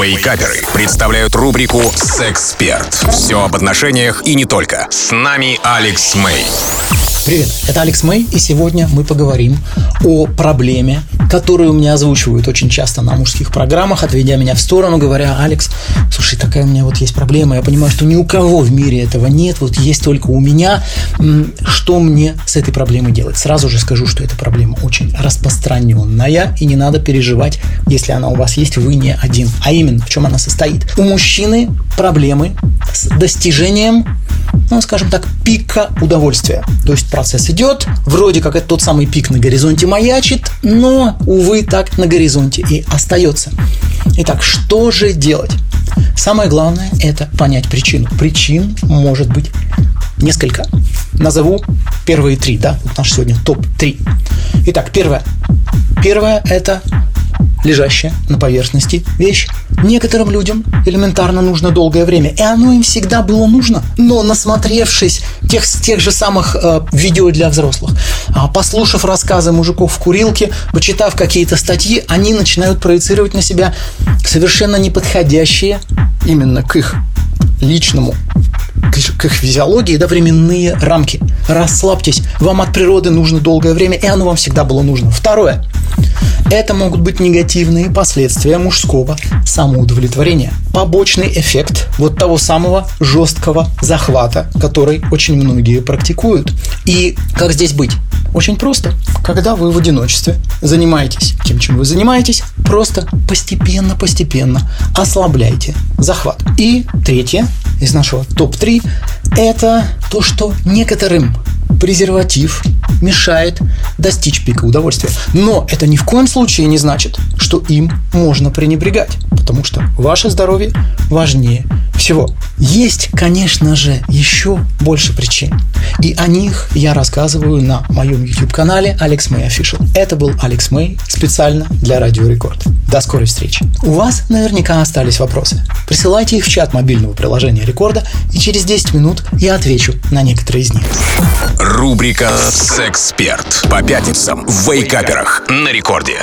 Вейкаперы представляют рубрику «Сексперт». Все об отношениях и не только. С нами Алекс Мэй. Привет, это Алекс Мэй, и сегодня мы поговорим о проблеме, которую меня озвучивают очень часто на мужских программах, отведя меня в сторону, говоря, Алекс, слушай, такая у меня вот есть проблема, я понимаю, что ни у кого в мире этого нет, вот есть только у меня, что мне с этой проблемой делать? Сразу же скажу, что эта проблема очень распространенная, и не надо переживать, если она у вас есть, вы не один. А именно, в чем она состоит? У мужчины проблемы с достижением ну, скажем так, пика удовольствия. То есть процесс идет, вроде как это тот самый пик на горизонте маячит, но, увы, так на горизонте и остается. Итак, что же делать? Самое главное – это понять причину. Причин может быть несколько. Назову первые три, да, вот наш сегодня топ-3. Итак, первое. Первое – это лежащая на поверхности вещь. Некоторым людям элементарно нужно долгое время, и оно им всегда было нужно. Но насмотревшись тех, тех же самых э, видео для взрослых, э, послушав рассказы мужиков в курилке, почитав какие-то статьи, они начинают проецировать на себя совершенно неподходящие именно к их личному к их физиологии, да, временные рамки. Расслабьтесь, вам от природы нужно долгое время, и оно вам всегда было нужно. Второе. Это могут быть негативные последствия мужского самоудовлетворения. Побочный эффект вот того самого жесткого захвата, который очень многие практикуют. И как здесь быть? Очень просто. Когда вы в одиночестве занимаетесь тем, чем вы занимаетесь, просто постепенно-постепенно ослабляйте захват. И третье из нашего топ-3 это то, что некоторым презерватив мешает достичь пика удовольствия. Но это ни в коем случае не значит, что им можно пренебрегать, потому что ваше здоровье важнее всего. Есть, конечно же, еще больше причин. И о них я рассказываю на моем YouTube-канале Alex May Official. Это был Алекс Мэй специально для Радио Рекорд. До скорой встречи. У вас наверняка остались вопросы. Присылайте их в чат мобильного приложения Рекорда, и через 10 минут я отвечу на некоторые из них. Рубрика «Сексперт» по пятницам в Вейкаперах на Рекорде.